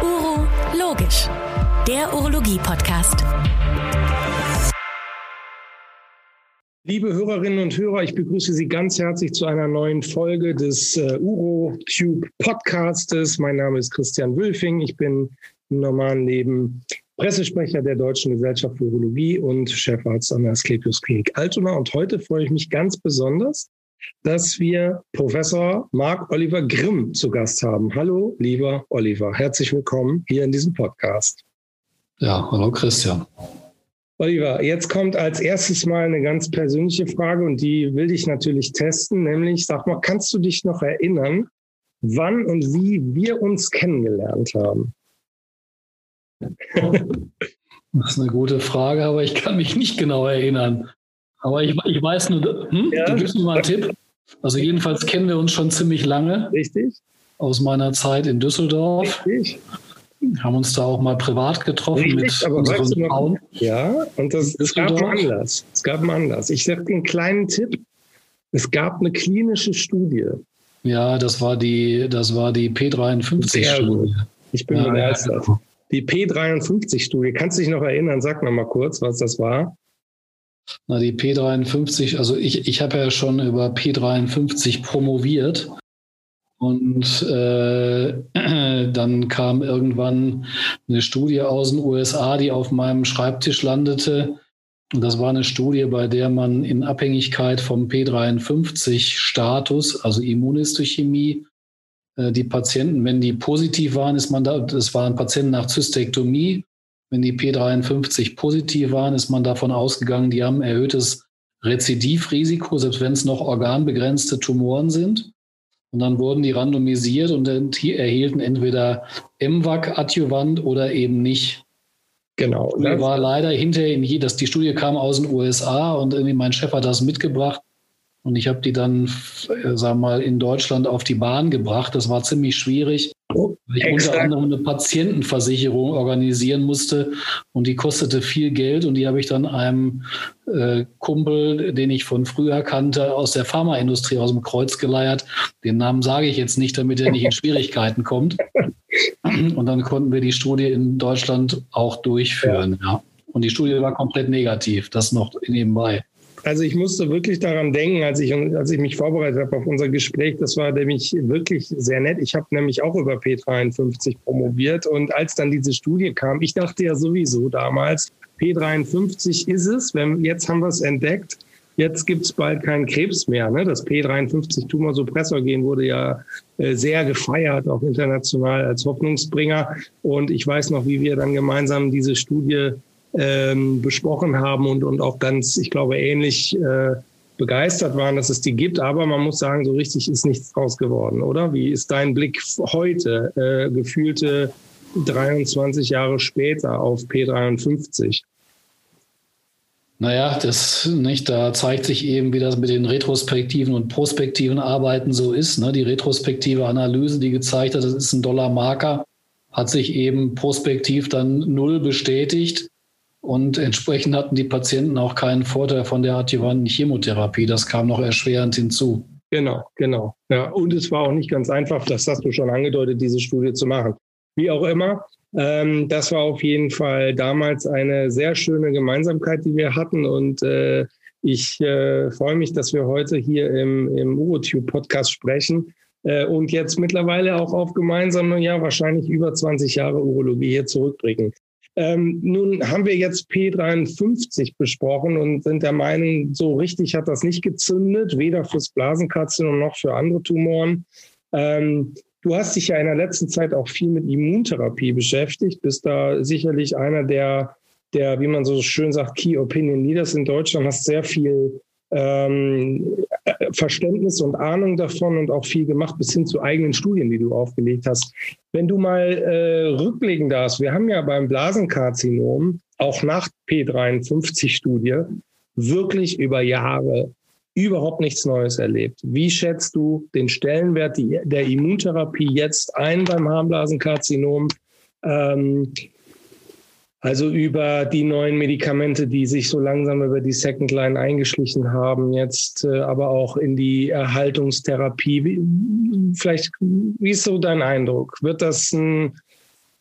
Uro Logisch, der Urologie-Podcast. Liebe Hörerinnen und Hörer, ich begrüße Sie ganz herzlich zu einer neuen Folge des äh, UroTube Podcastes. Mein Name ist Christian Wülfing. Ich bin im normalen Leben Pressesprecher der Deutschen Gesellschaft für Urologie und Chefarzt an der Asklepios Klinik Altona. Und heute freue ich mich ganz besonders, dass wir Professor Marc Oliver Grimm zu Gast haben. Hallo, lieber Oliver. Herzlich willkommen hier in diesem Podcast. Ja, hallo Christian. Oliver, jetzt kommt als erstes mal eine ganz persönliche Frage und die will ich natürlich testen, nämlich sag mal, kannst du dich noch erinnern, wann und wie wir uns kennengelernt haben? Das ist eine gute Frage, aber ich kann mich nicht genau erinnern. Aber ich, ich weiß nur, hm? ja. du gibst mir mal einen Tipp. Also jedenfalls kennen wir uns schon ziemlich lange. Richtig. Aus meiner Zeit in Düsseldorf. Richtig haben uns da auch mal privat getroffen Richtig, mit aber unseren weißt du Frauen. Ja, und das, es gab einen Anlass. Es gab einen Anlass. Ich sage dir einen kleinen Tipp. Es gab eine klinische Studie. Ja, das war die, das war die P53-Studie. Ich bin ja, begeistert. Ja. Die P53-Studie. Kannst du dich noch erinnern? Sag noch mal kurz, was das war. Na, die P53, also ich, ich habe ja schon über P53 promoviert und äh, dann kam irgendwann eine Studie aus den USA, die auf meinem Schreibtisch landete. Und das war eine Studie, bei der man in Abhängigkeit vom P53-Status, also Immunhistochemie, äh, die Patienten, wenn die positiv waren, ist man da, das waren Patienten nach Zystektomie. Wenn die P53 positiv waren, ist man davon ausgegangen, die haben erhöhtes Rezidivrisiko, selbst wenn es noch organbegrenzte Tumoren sind. Und dann wurden die randomisiert und erhielten entweder MVAC-Adjuvant oder eben nicht. Genau. Die war leider hinterher in je, dass die Studie kam aus den USA und irgendwie mein Chef hat das mitgebracht. Und ich habe die dann, äh, sag mal, in Deutschland auf die Bahn gebracht. Das war ziemlich schwierig, oh, weil ich extra. unter anderem eine Patientenversicherung organisieren musste und die kostete viel Geld und die habe ich dann einem äh, Kumpel, den ich von früher kannte, aus der Pharmaindustrie aus dem Kreuz geleiert. Den Namen sage ich jetzt nicht, damit er nicht in Schwierigkeiten kommt. Und dann konnten wir die Studie in Deutschland auch durchführen. Ja. ja. Und die Studie war komplett negativ, das noch nebenbei. Also ich musste wirklich daran denken, als ich, als ich mich vorbereitet habe auf unser Gespräch. Das war nämlich wirklich sehr nett. Ich habe nämlich auch über P53 promoviert und als dann diese Studie kam, ich dachte ja sowieso damals, P53 ist es. Wenn, jetzt haben wir es entdeckt. Jetzt gibt es bald keinen Krebs mehr. Ne? Das P53-Tumor-Suppressor-Gen wurde ja äh, sehr gefeiert, auch international als Hoffnungsbringer. Und ich weiß noch, wie wir dann gemeinsam diese Studie ähm, besprochen haben und, und auch ganz, ich glaube, ähnlich äh, begeistert waren, dass es die gibt. Aber man muss sagen, so richtig ist nichts draus geworden, oder? Wie ist dein Blick heute, äh, gefühlte 23 Jahre später auf P53? Naja, das nicht, da zeigt sich eben, wie das mit den retrospektiven und prospektiven Arbeiten so ist. Ne? Die retrospektive Analyse, die gezeigt hat, das ist ein Dollar-Marker, hat sich eben prospektiv dann null bestätigt. Und entsprechend hatten die Patienten auch keinen Vorteil von der adjuvanten Chemotherapie. Das kam noch erschwerend hinzu. Genau, genau. Ja, und es war auch nicht ganz einfach, das hast du schon angedeutet, diese Studie zu machen. Wie auch immer, ähm, das war auf jeden Fall damals eine sehr schöne Gemeinsamkeit, die wir hatten. Und äh, ich äh, freue mich, dass wir heute hier im, im UroTube-Podcast sprechen äh, und jetzt mittlerweile auch auf gemeinsame, ja, wahrscheinlich über 20 Jahre Urologie hier zurückbringen. Ähm, nun haben wir jetzt P53 besprochen und sind der Meinung, so richtig hat das nicht gezündet, weder fürs Blasenkarzinom noch für andere Tumoren. Ähm, du hast dich ja in der letzten Zeit auch viel mit Immuntherapie beschäftigt, bist da sicherlich einer der, der, wie man so schön sagt, Key Opinion Leaders in Deutschland, hast sehr viel ähm, Verständnis und Ahnung davon und auch viel gemacht, bis hin zu eigenen Studien, die du aufgelegt hast. Wenn du mal äh, rückblicken darfst, wir haben ja beim Blasenkarzinom auch nach P53-Studie wirklich über Jahre überhaupt nichts Neues erlebt. Wie schätzt du den Stellenwert der Immuntherapie jetzt ein beim Harnblasenkarzinom? Ähm, Also über die neuen Medikamente, die sich so langsam über die Second Line eingeschlichen haben, jetzt äh, aber auch in die Erhaltungstherapie. Vielleicht, wie ist so dein Eindruck? Wird das ein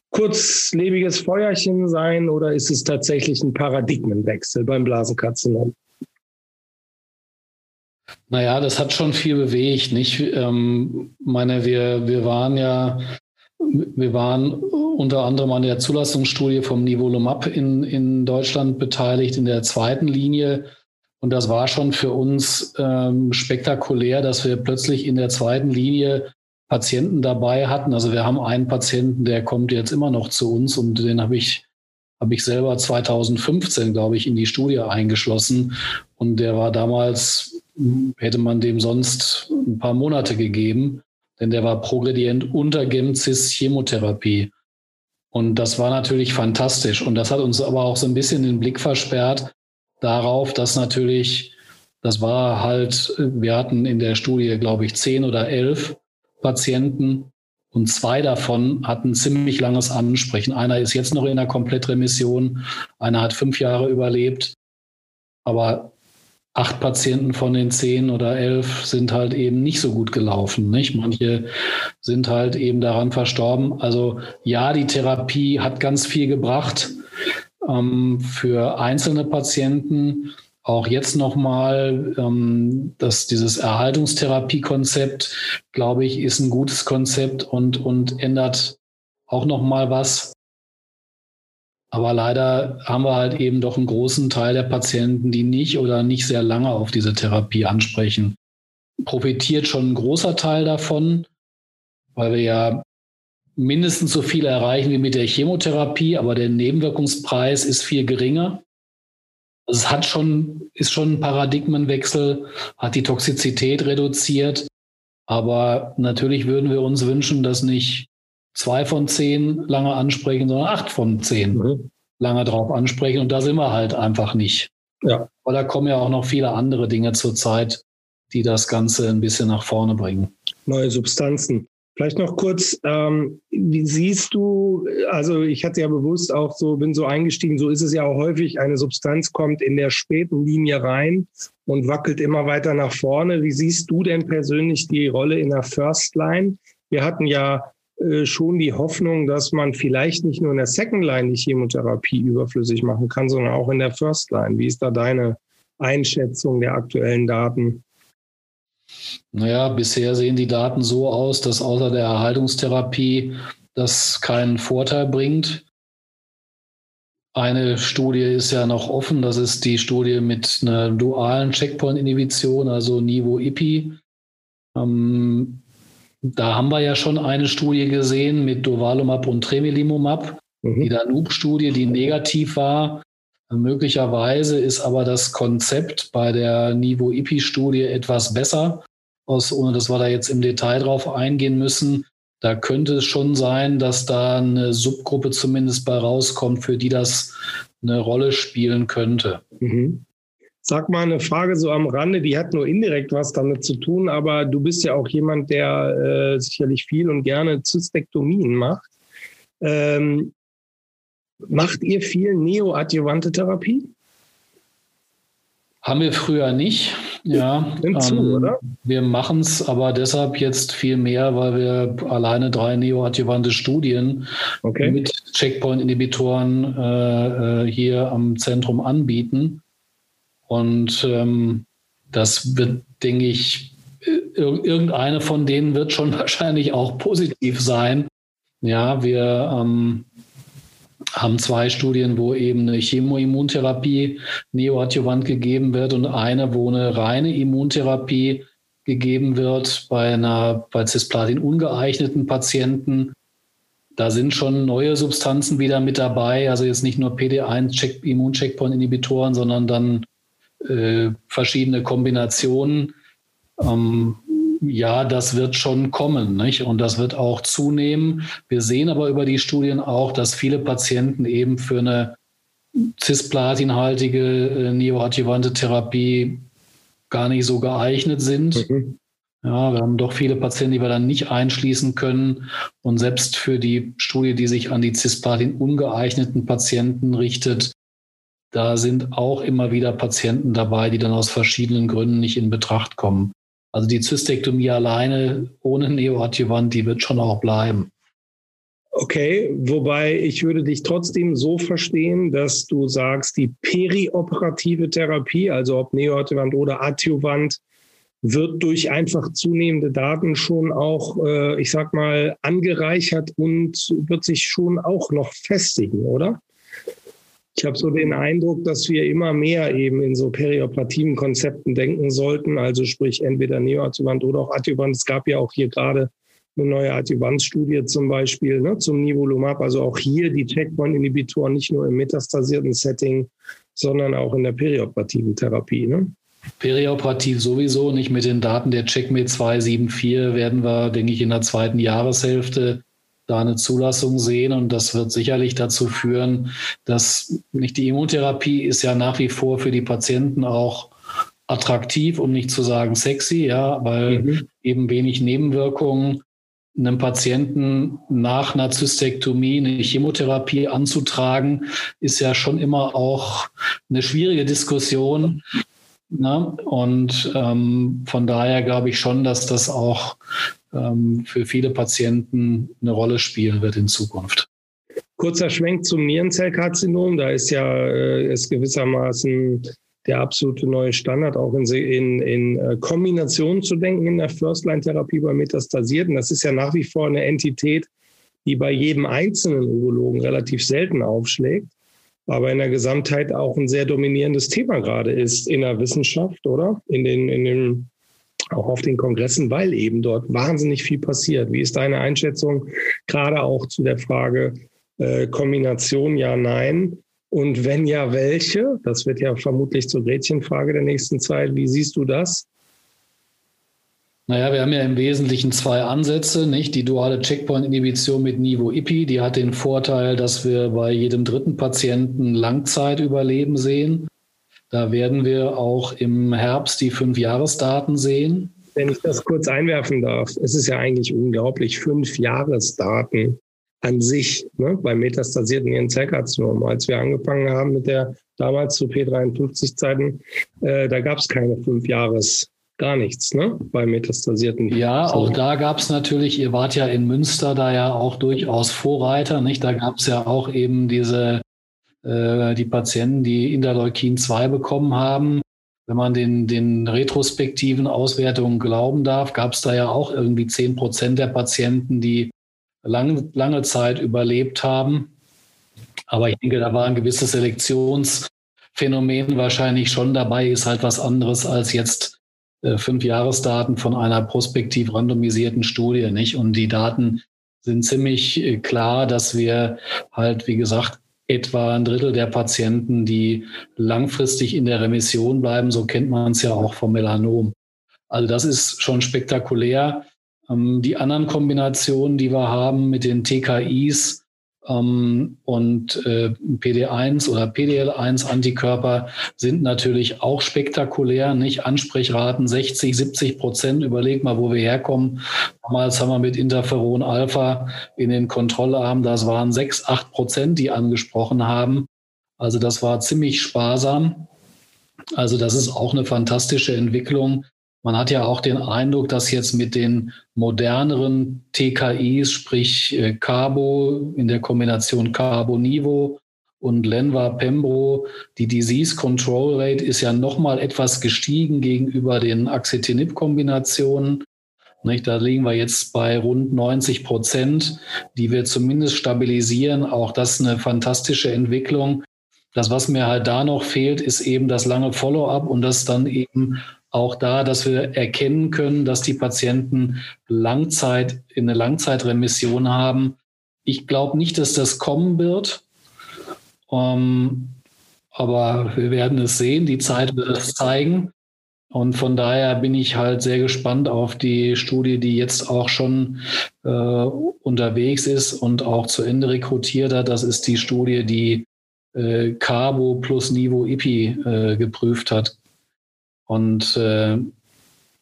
kurzlebiges Feuerchen sein oder ist es tatsächlich ein Paradigmenwechsel beim Blasenkarzinom? Naja, das hat schon viel bewegt, nicht? Ähm, meine, wir, wir waren ja wir waren unter anderem an der Zulassungsstudie vom Nivolumab in, in Deutschland beteiligt, in der zweiten Linie. Und das war schon für uns ähm, spektakulär, dass wir plötzlich in der zweiten Linie Patienten dabei hatten. Also wir haben einen Patienten, der kommt jetzt immer noch zu uns und den habe ich, habe ich selber 2015, glaube ich, in die Studie eingeschlossen. Und der war damals, hätte man dem sonst ein paar Monate gegeben denn der war progredient unter Gemcis Chemotherapie. Und das war natürlich fantastisch. Und das hat uns aber auch so ein bisschen den Blick versperrt darauf, dass natürlich, das war halt, wir hatten in der Studie, glaube ich, zehn oder elf Patienten und zwei davon hatten ziemlich langes Ansprechen. Einer ist jetzt noch in der Komplettremission, einer hat fünf Jahre überlebt. Aber acht Patienten von den zehn oder elf sind halt eben nicht so gut gelaufen. Nicht? Manche sind halt eben daran verstorben. Also ja, die Therapie hat ganz viel gebracht ähm, für einzelne Patienten. Auch jetzt nochmal, ähm, dass dieses Erhaltungstherapiekonzept, glaube ich, ist ein gutes Konzept und, und ändert auch nochmal was. Aber leider haben wir halt eben doch einen großen Teil der Patienten, die nicht oder nicht sehr lange auf diese Therapie ansprechen. Profitiert schon ein großer Teil davon, weil wir ja mindestens so viel erreichen wie mit der Chemotherapie, aber der Nebenwirkungspreis ist viel geringer. Also es hat schon, ist schon ein Paradigmenwechsel, hat die Toxizität reduziert. Aber natürlich würden wir uns wünschen, dass nicht zwei von zehn lange ansprechen, sondern acht von zehn mhm. lange drauf ansprechen. Und da sind wir halt einfach nicht. Ja. Aber da kommen ja auch noch viele andere Dinge zur Zeit, die das Ganze ein bisschen nach vorne bringen. Neue Substanzen. Vielleicht noch kurz, ähm, wie siehst du, also ich hatte ja bewusst auch so, bin so eingestiegen, so ist es ja auch häufig, eine Substanz kommt in der späten Linie rein und wackelt immer weiter nach vorne. Wie siehst du denn persönlich die Rolle in der First Line? Wir hatten ja schon die Hoffnung, dass man vielleicht nicht nur in der Second Line die Chemotherapie überflüssig machen kann, sondern auch in der First Line. Wie ist da deine Einschätzung der aktuellen Daten? Naja, bisher sehen die Daten so aus, dass außer der Erhaltungstherapie das keinen Vorteil bringt. Eine Studie ist ja noch offen, das ist die Studie mit einer dualen Checkpoint-Inhibition, also Nivo-IPI. Ähm, da haben wir ja schon eine Studie gesehen mit Dovalumab und Tremelimumab, mhm. die Danube-Studie, die negativ war. Möglicherweise ist aber das Konzept bei der Nivo-IPI-Studie etwas besser, aus, ohne dass wir da jetzt im Detail drauf eingehen müssen. Da könnte es schon sein, dass da eine Subgruppe zumindest bei rauskommt, für die das eine Rolle spielen könnte. Mhm. Sag mal eine Frage so am Rande, die hat nur indirekt was damit zu tun, aber du bist ja auch jemand, der äh, sicherlich viel und gerne Zystektomien macht. Ähm, macht ihr viel neoadjuvante Therapie? Haben wir früher nicht. Ja, zu, ähm, oder? wir machen es aber deshalb jetzt viel mehr, weil wir alleine drei neoadjuvante Studien okay. mit Checkpoint-Inhibitoren äh, äh hier am Zentrum anbieten. Und ähm, das wird, denke ich, irgendeine von denen wird schon wahrscheinlich auch positiv sein. Ja, wir ähm, haben zwei Studien, wo eben eine Chemoimmuntherapie neoadjuvant gegeben wird und eine, wo eine reine Immuntherapie gegeben wird bei einer bei Cisplatin ungeeigneten Patienten. Da sind schon neue Substanzen wieder mit dabei, also jetzt nicht nur PD1 Immuncheckpoint-Inhibitoren, sondern dann äh, verschiedene Kombinationen. Ähm, ja, das wird schon kommen nicht? und das wird auch zunehmen. Wir sehen aber über die Studien auch, dass viele Patienten eben für eine cisplatinhaltige äh, neoadjuvante Therapie gar nicht so geeignet sind. Mhm. Ja, wir haben doch viele Patienten, die wir dann nicht einschließen können. Und selbst für die Studie, die sich an die Cisplatin ungeeigneten Patienten richtet, da sind auch immer wieder Patienten dabei, die dann aus verschiedenen Gründen nicht in Betracht kommen. Also die Zystektomie alleine ohne Neoadjuvant, die wird schon auch bleiben. Okay, wobei ich würde dich trotzdem so verstehen, dass du sagst, die perioperative Therapie, also ob Neoadjuvant oder Adjuvant, wird durch einfach zunehmende Daten schon auch, äh, ich sag mal, angereichert und wird sich schon auch noch festigen, oder? Ich habe so den Eindruck, dass wir immer mehr eben in so perioperativen Konzepten denken sollten, also sprich entweder Neoadjuvant oder auch Adjuvant. Es gab ja auch hier gerade eine neue Adjuvanzstudie zum Beispiel ne, zum Nivolumab, also auch hier die Checkpoint-Inhibitoren nicht nur im metastasierten Setting, sondern auch in der perioperativen Therapie. Ne? Perioperativ sowieso, nicht mit den Daten der Checkmate 274 werden wir, denke ich, in der zweiten Jahreshälfte da eine Zulassung sehen. Und das wird sicherlich dazu führen, dass nicht die Immuntherapie ist ja nach wie vor für die Patienten auch attraktiv, um nicht zu sagen sexy, ja, weil mhm. eben wenig Nebenwirkungen einem Patienten nach einer Zystektomie eine Chemotherapie anzutragen, ist ja schon immer auch eine schwierige Diskussion. Ne? Und ähm, von daher glaube ich schon, dass das auch ähm, für viele Patienten eine Rolle spielen wird in Zukunft. Kurzer Schwenk zum Nierenzellkarzinom. Da ist ja äh, ist gewissermaßen der absolute neue Standard, auch in, in, in äh, Kombination zu denken in der First-Line-Therapie bei Metastasierten. Das ist ja nach wie vor eine Entität, die bei jedem einzelnen Urologen relativ selten aufschlägt, aber in der Gesamtheit auch ein sehr dominierendes Thema gerade ist in der Wissenschaft, oder? In den, in den auch auf den Kongressen, weil eben dort wahnsinnig viel passiert. Wie ist deine Einschätzung gerade auch zu der Frage äh, Kombination ja, nein? Und wenn ja, welche? Das wird ja vermutlich zur Gretchenfrage der nächsten Zeit. Wie siehst du das? Naja, wir haben ja im Wesentlichen zwei Ansätze, nicht? Die duale Checkpoint-Inhibition mit Nivo-IPI, die hat den Vorteil, dass wir bei jedem dritten Patienten Langzeitüberleben sehen. Da werden wir auch im Herbst die Fünf-Jahresdaten sehen. Wenn ich das kurz einwerfen darf, es ist ja eigentlich unglaublich, fünf Jahresdaten an sich ne, beim metastasierten Hirnzellkarzinom. Als wir angefangen haben mit der damals zu P53-Zeiten, äh, da gab es keine fünf Jahres gar nichts, ne? Bei metastasierten. Ja, auch da gab es natürlich, ihr wart ja in Münster da ja auch durchaus Vorreiter, nicht? Da gab es ja auch eben diese die Patienten, die Interleukin 2 bekommen haben. Wenn man den, den retrospektiven Auswertungen glauben darf, gab es da ja auch irgendwie 10 Prozent der Patienten, die lang, lange Zeit überlebt haben. Aber ich denke, da war ein gewisses Selektionsphänomen wahrscheinlich schon dabei, ist halt was anderes als jetzt äh, fünf Jahresdaten von einer prospektiv randomisierten Studie, nicht? Und die Daten sind ziemlich äh, klar, dass wir halt, wie gesagt, etwa ein Drittel der Patienten, die langfristig in der Remission bleiben. So kennt man es ja auch vom Melanom. Also das ist schon spektakulär. Ähm, die anderen Kombinationen, die wir haben mit den TKIs, ähm, und äh, PD1 oder PDL1-Antikörper sind natürlich auch spektakulär, nicht? Ansprechraten 60, 70 Prozent. Überleg mal, wo wir herkommen. Damals haben wir mit Interferon Alpha in den Kontrollarmen, das waren 6, 8 Prozent, die angesprochen haben. Also das war ziemlich sparsam. Also das ist auch eine fantastische Entwicklung. Man hat ja auch den Eindruck, dass jetzt mit den moderneren TKIs, sprich äh, Cabo in der Kombination Cabo-Nivo und Lenva Pembro, die Disease Control Rate ist ja nochmal etwas gestiegen gegenüber den Axitinib-Kombinationen. Da liegen wir jetzt bei rund 90 Prozent, die wir zumindest stabilisieren. Auch das ist eine fantastische Entwicklung. Das, was mir halt da noch fehlt, ist eben das lange Follow-up und das dann eben auch da, dass wir erkennen können, dass die Patienten Langzeit, in eine Langzeitremission haben. Ich glaube nicht, dass das kommen wird. Ähm, aber wir werden es sehen. Die Zeit wird es zeigen. Und von daher bin ich halt sehr gespannt auf die Studie, die jetzt auch schon äh, unterwegs ist und auch zu Ende rekrutiert hat. Das ist die Studie, die äh, Cabo plus Nivo IPI äh, geprüft hat. Und äh,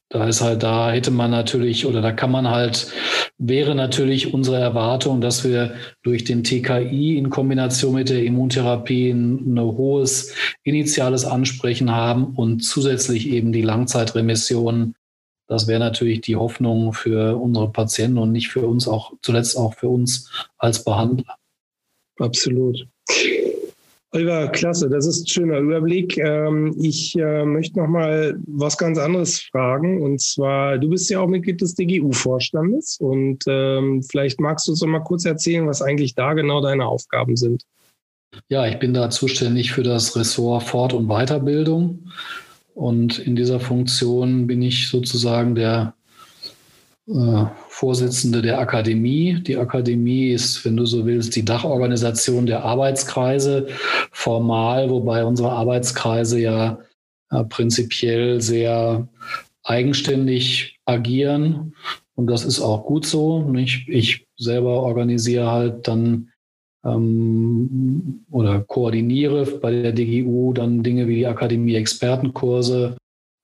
da ist halt, da hätte man natürlich oder da kann man halt, wäre natürlich unsere Erwartung, dass wir durch den TKI in Kombination mit der Immuntherapie ein, ein hohes initiales Ansprechen haben und zusätzlich eben die Langzeitremission. Das wäre natürlich die Hoffnung für unsere Patienten und nicht für uns auch, zuletzt auch für uns als Behandler. Absolut. Oliver, klasse, das ist ein schöner Überblick. Ähm, ich äh, möchte noch mal was ganz anderes fragen. Und zwar, du bist ja auch Mitglied des DGU-Vorstandes und ähm, vielleicht magst du uns noch mal kurz erzählen, was eigentlich da genau deine Aufgaben sind. Ja, ich bin da zuständig für das Ressort Fort- und Weiterbildung. Und in dieser Funktion bin ich sozusagen der äh, Vorsitzende der Akademie. Die Akademie ist, wenn du so willst, die Dachorganisation der Arbeitskreise formal, wobei unsere Arbeitskreise ja, ja prinzipiell sehr eigenständig agieren. Und das ist auch gut so. Ich, ich selber organisiere halt dann ähm, oder koordiniere bei der DGU dann Dinge wie die Akademie Expertenkurse,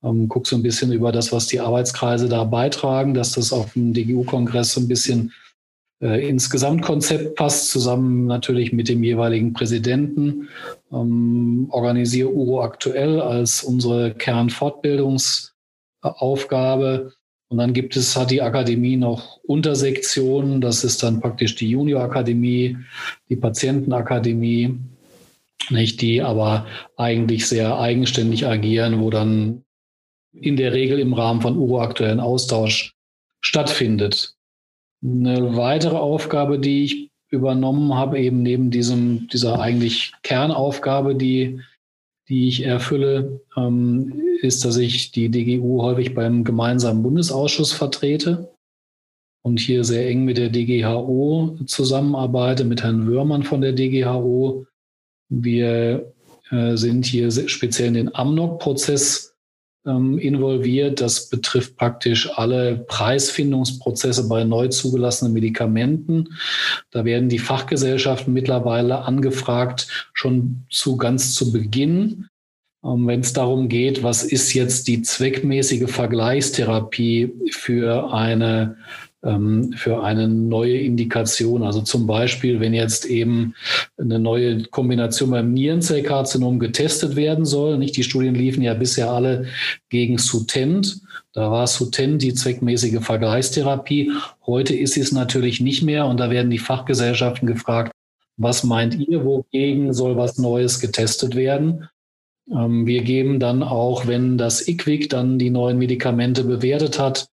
ähm, guck so ein bisschen über das, was die Arbeitskreise da beitragen, dass das auf dem DGU-Kongress so ein bisschen äh, ins Gesamtkonzept passt, zusammen natürlich mit dem jeweiligen Präsidenten. Ähm, organisiere URO aktuell als unsere Kernfortbildungsaufgabe. Und dann gibt es, hat die Akademie noch Untersektionen. Das ist dann praktisch die Juniorakademie, die Patientenakademie, nicht die aber eigentlich sehr eigenständig agieren, wo dann in der Regel im Rahmen von URO-aktuellen Austausch stattfindet. Eine weitere Aufgabe, die ich übernommen habe, eben neben diesem, dieser eigentlich Kernaufgabe, die, die ich erfülle, ähm, ist, dass ich die DGU häufig beim gemeinsamen Bundesausschuss vertrete und hier sehr eng mit der DGHO zusammenarbeite, mit Herrn Wörmann von der DGHO. Wir äh, sind hier speziell in den Amnok-Prozess ähm, involviert. Das betrifft praktisch alle Preisfindungsprozesse bei neu zugelassenen Medikamenten. Da werden die Fachgesellschaften mittlerweile angefragt, schon zu ganz zu Beginn ähm, wenn es darum geht, was ist jetzt die zweckmäßige Vergleichstherapie für eine für eine neue Indikation. Also zum Beispiel, wenn jetzt eben eine neue Kombination beim Nierenzellkarzinom getestet werden soll. Nicht die Studien liefen ja bisher alle gegen Sutent. Da war Sutent die zweckmäßige Vergleichstherapie. Heute ist es natürlich nicht mehr und da werden die Fachgesellschaften gefragt, was meint ihr, wogegen soll was Neues getestet werden? Ähm, wir geben dann auch, wenn das IQWIC dann die neuen Medikamente bewertet hat,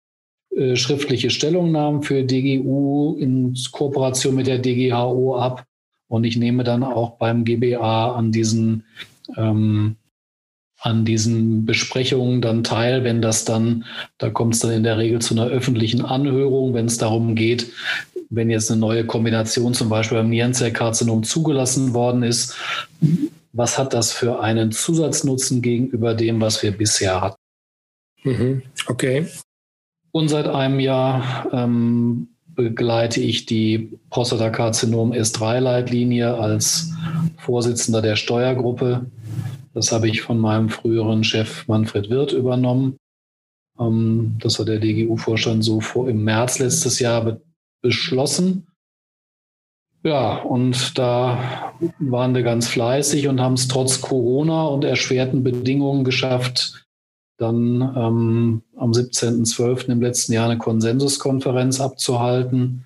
äh, schriftliche Stellungnahmen für DGU in Kooperation mit der DGHO ab. Und ich nehme dann auch beim GBA an diesen, ähm, an diesen Besprechungen dann teil, wenn das dann, da kommt es dann in der Regel zu einer öffentlichen Anhörung, wenn es darum geht, wenn jetzt eine neue Kombination zum Beispiel beim Nierenzellkarzinom zugelassen worden ist, was hat das für einen Zusatznutzen gegenüber dem, was wir bisher hatten? Mhm. Okay. Und seit einem Jahr ähm, begleite ich die Prostatakarzinom S3-Leitlinie als Vorsitzender der Steuergruppe. Das habe ich von meinem früheren Chef Manfred Wirth übernommen. Ähm, das hat der DGU-Vorstand so vor, im März letztes Jahr be beschlossen. Ja, und da waren wir ganz fleißig und haben es trotz Corona und erschwerten Bedingungen geschafft, dann ähm, am 17.12. im letzten Jahr eine Konsensuskonferenz abzuhalten,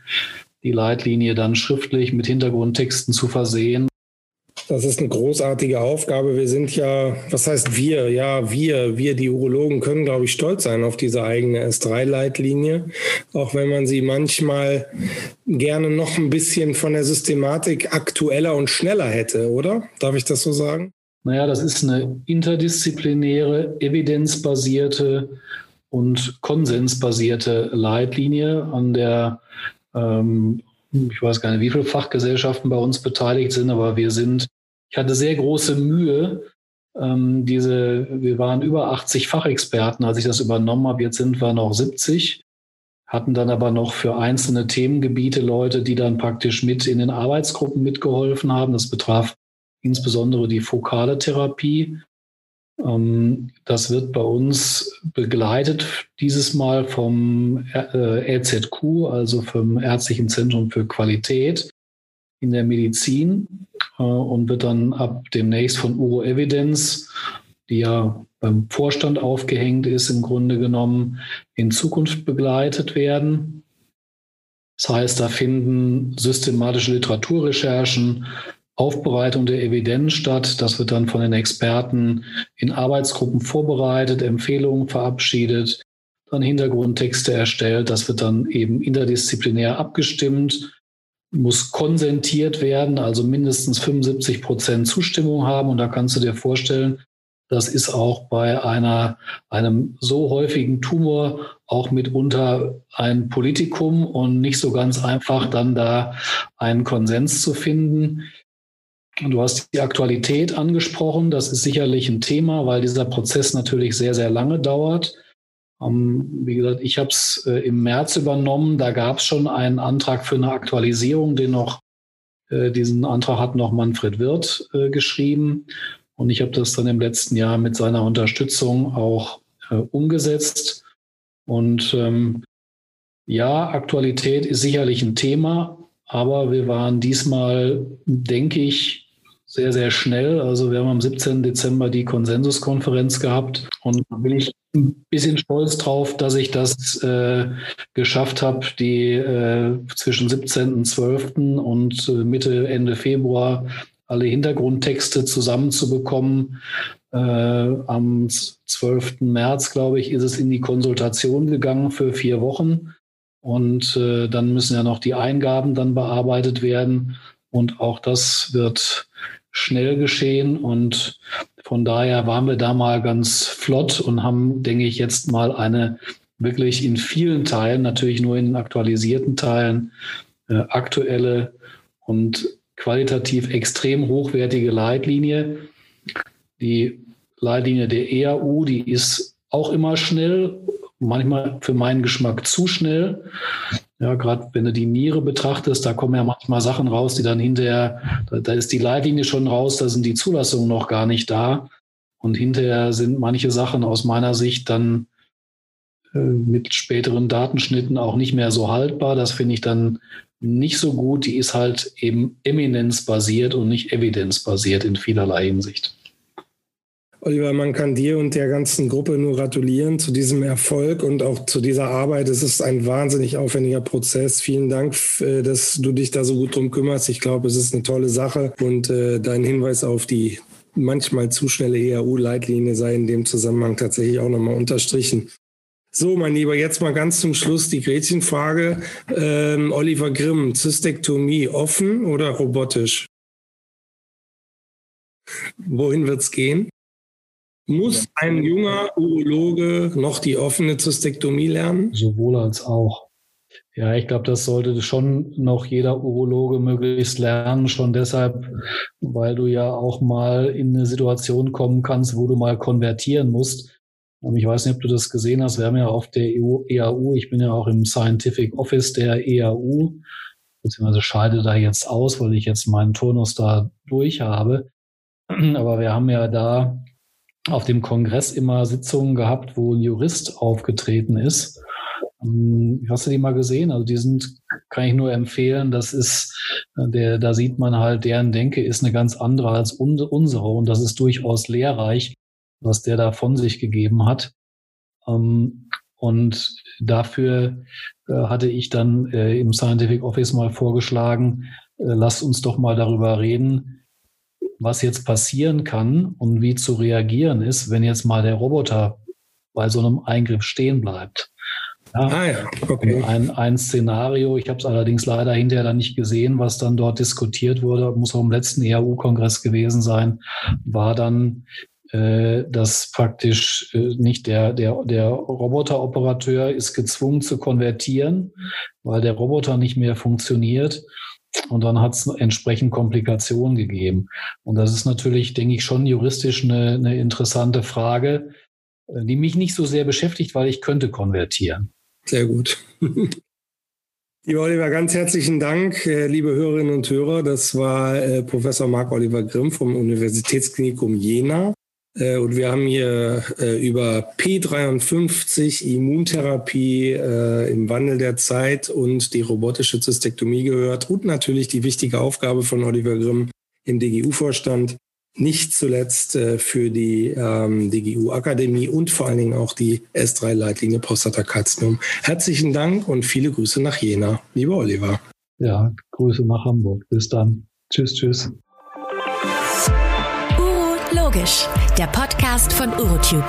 die Leitlinie dann schriftlich mit Hintergrundtexten zu versehen. Das ist eine großartige Aufgabe. Wir sind ja, was heißt wir? Ja, wir, wir, die Urologen können, glaube ich, stolz sein auf diese eigene S3-Leitlinie, auch wenn man sie manchmal gerne noch ein bisschen von der Systematik aktueller und schneller hätte, oder? Darf ich das so sagen? Naja, das ist eine interdisziplinäre, evidenzbasierte und konsensbasierte Leitlinie, an der ähm, ich weiß gar nicht, wie viele Fachgesellschaften bei uns beteiligt sind, aber wir sind, ich hatte sehr große Mühe, ähm, diese, wir waren über 80 Fachexperten, als ich das übernommen habe, jetzt sind wir noch 70, hatten dann aber noch für einzelne Themengebiete Leute, die dann praktisch mit in den Arbeitsgruppen mitgeholfen haben. Das betraf insbesondere die fokale Therapie. Ähm, das wird bei uns begleitet dieses Mal vom RZQ, äh, also vom Ärztlichen Zentrum für Qualität in der Medizin äh, und wird dann ab demnächst von Uro Evidence, die ja beim Vorstand aufgehängt ist, im Grunde genommen in Zukunft begleitet werden. Das heißt, da finden systematische Literaturrecherchen, Aufbereitung der Evidenz statt. Das wird dann von den Experten in Arbeitsgruppen vorbereitet, Empfehlungen verabschiedet, dann Hintergrundtexte erstellt. Das wird dann eben interdisziplinär abgestimmt, muss konsentiert werden, also mindestens 75 Prozent Zustimmung haben. Und da kannst du dir vorstellen, das ist auch bei einer, einem so häufigen Tumor auch mitunter ein Politikum und nicht so ganz einfach, dann da einen Konsens zu finden. Du hast die Aktualität angesprochen. Das ist sicherlich ein Thema, weil dieser Prozess natürlich sehr, sehr lange dauert. Ähm, wie gesagt, ich habe es äh, im März übernommen. Da gab es schon einen Antrag für eine Aktualisierung, den noch, äh, diesen Antrag hat noch Manfred Wirth äh, geschrieben. Und ich habe das dann im letzten Jahr mit seiner Unterstützung auch umgesetzt. Und ähm, ja, Aktualität ist sicherlich ein Thema, aber wir waren diesmal, denke ich, sehr, sehr schnell. Also wir haben am 17. Dezember die Konsensuskonferenz gehabt und da bin ich ein bisschen stolz drauf, dass ich das äh, geschafft habe, die äh, zwischen 17.12. und äh, Mitte, Ende Februar alle Hintergrundtexte zusammenzubekommen. Äh, am 12. März, glaube ich, ist es in die Konsultation gegangen für vier Wochen. Und äh, dann müssen ja noch die Eingaben dann bearbeitet werden. Und auch das wird schnell geschehen und von daher waren wir da mal ganz flott und haben, denke ich, jetzt mal eine wirklich in vielen Teilen, natürlich nur in aktualisierten Teilen, äh, aktuelle und qualitativ extrem hochwertige Leitlinie. Die Leitlinie der EAU, die ist auch immer schnell, manchmal für meinen Geschmack zu schnell. Ja, gerade wenn du die Niere betrachtest, da kommen ja manchmal Sachen raus, die dann hinterher, da, da ist die Leitlinie schon raus, da sind die Zulassungen noch gar nicht da. Und hinterher sind manche Sachen aus meiner Sicht dann äh, mit späteren Datenschnitten auch nicht mehr so haltbar. Das finde ich dann nicht so gut. Die ist halt eben eminenzbasiert und nicht evidenzbasiert in vielerlei Hinsicht. Oliver, man kann dir und der ganzen Gruppe nur gratulieren zu diesem Erfolg und auch zu dieser Arbeit. Es ist ein wahnsinnig aufwendiger Prozess. Vielen Dank, äh, dass du dich da so gut drum kümmerst. Ich glaube, es ist eine tolle Sache und äh, dein Hinweis auf die manchmal zu schnelle EAU-Leitlinie sei in dem Zusammenhang tatsächlich auch nochmal unterstrichen. So, mein Lieber, jetzt mal ganz zum Schluss die Gretchenfrage. Ähm, Oliver Grimm, Zystektomie offen oder robotisch? Wohin wird es gehen? Muss ein junger Urologe noch die offene Zystektomie lernen? Sowohl als auch. Ja, ich glaube, das sollte schon noch jeder Urologe möglichst lernen, schon deshalb, weil du ja auch mal in eine Situation kommen kannst, wo du mal konvertieren musst. Ähm, ich weiß nicht, ob du das gesehen hast. Wir haben ja auf der EAU, ich bin ja auch im Scientific Office der EAU, beziehungsweise scheide da jetzt aus, weil ich jetzt meinen Turnus da durch habe. Aber wir haben ja da auf dem Kongress immer Sitzungen gehabt, wo ein Jurist aufgetreten ist. Ähm, hast du die mal gesehen? Also die sind, kann ich nur empfehlen. Das ist, äh, der, da sieht man halt, deren Denke ist eine ganz andere als unsere und das ist durchaus lehrreich, was der da von sich gegeben hat. Ähm, und dafür äh, hatte ich dann äh, im Scientific Office mal vorgeschlagen, lasst uns doch mal darüber reden, was jetzt passieren kann und wie zu reagieren ist, wenn jetzt mal der Roboter bei so einem Eingriff stehen bleibt. Ja, ah ja, okay. Ein, ein Szenario, ich habe es allerdings leider hinterher dann nicht gesehen, was dann dort diskutiert wurde, muss auch im letzten EAU-Kongress gewesen sein, war dann, äh, dass praktisch äh, nicht der, der, der Roboteroperateur ist gezwungen zu konvertieren, weil der Roboter nicht mehr funktioniert und dann hat es entsprechend Komplikationen gegeben. Und das ist natürlich, denke ich, schon juristisch eine, eine interessante Frage, äh, die mich nicht so sehr beschäftigt, weil ich könnte konvertieren. Sehr gut. Lieber Oliver, ganz herzlichen Dank, äh, liebe Hörerinnen und Hörer. Das war äh, Professor Marc Oliver Grimm vom Universitätsklinikum Jena. Äh, und wir haben hier äh, über P53, Immuntherapie äh, im Wandel der Zeit und die robotische Zystektomie gehört und natürlich die wichtige Aufgabe von Oliver Grimm im DGU-Vorstand, nicht zuletzt für die ähm, DGU-Akademie und vor allen Dingen auch die S3-Leitlinie Prostatakarzinom. Herzlichen Dank und viele Grüße nach Jena, lieber Oliver. Ja, Grüße nach Hamburg. Bis dann. Tschüss, tschüss. Logisch, der Podcast von Urotube.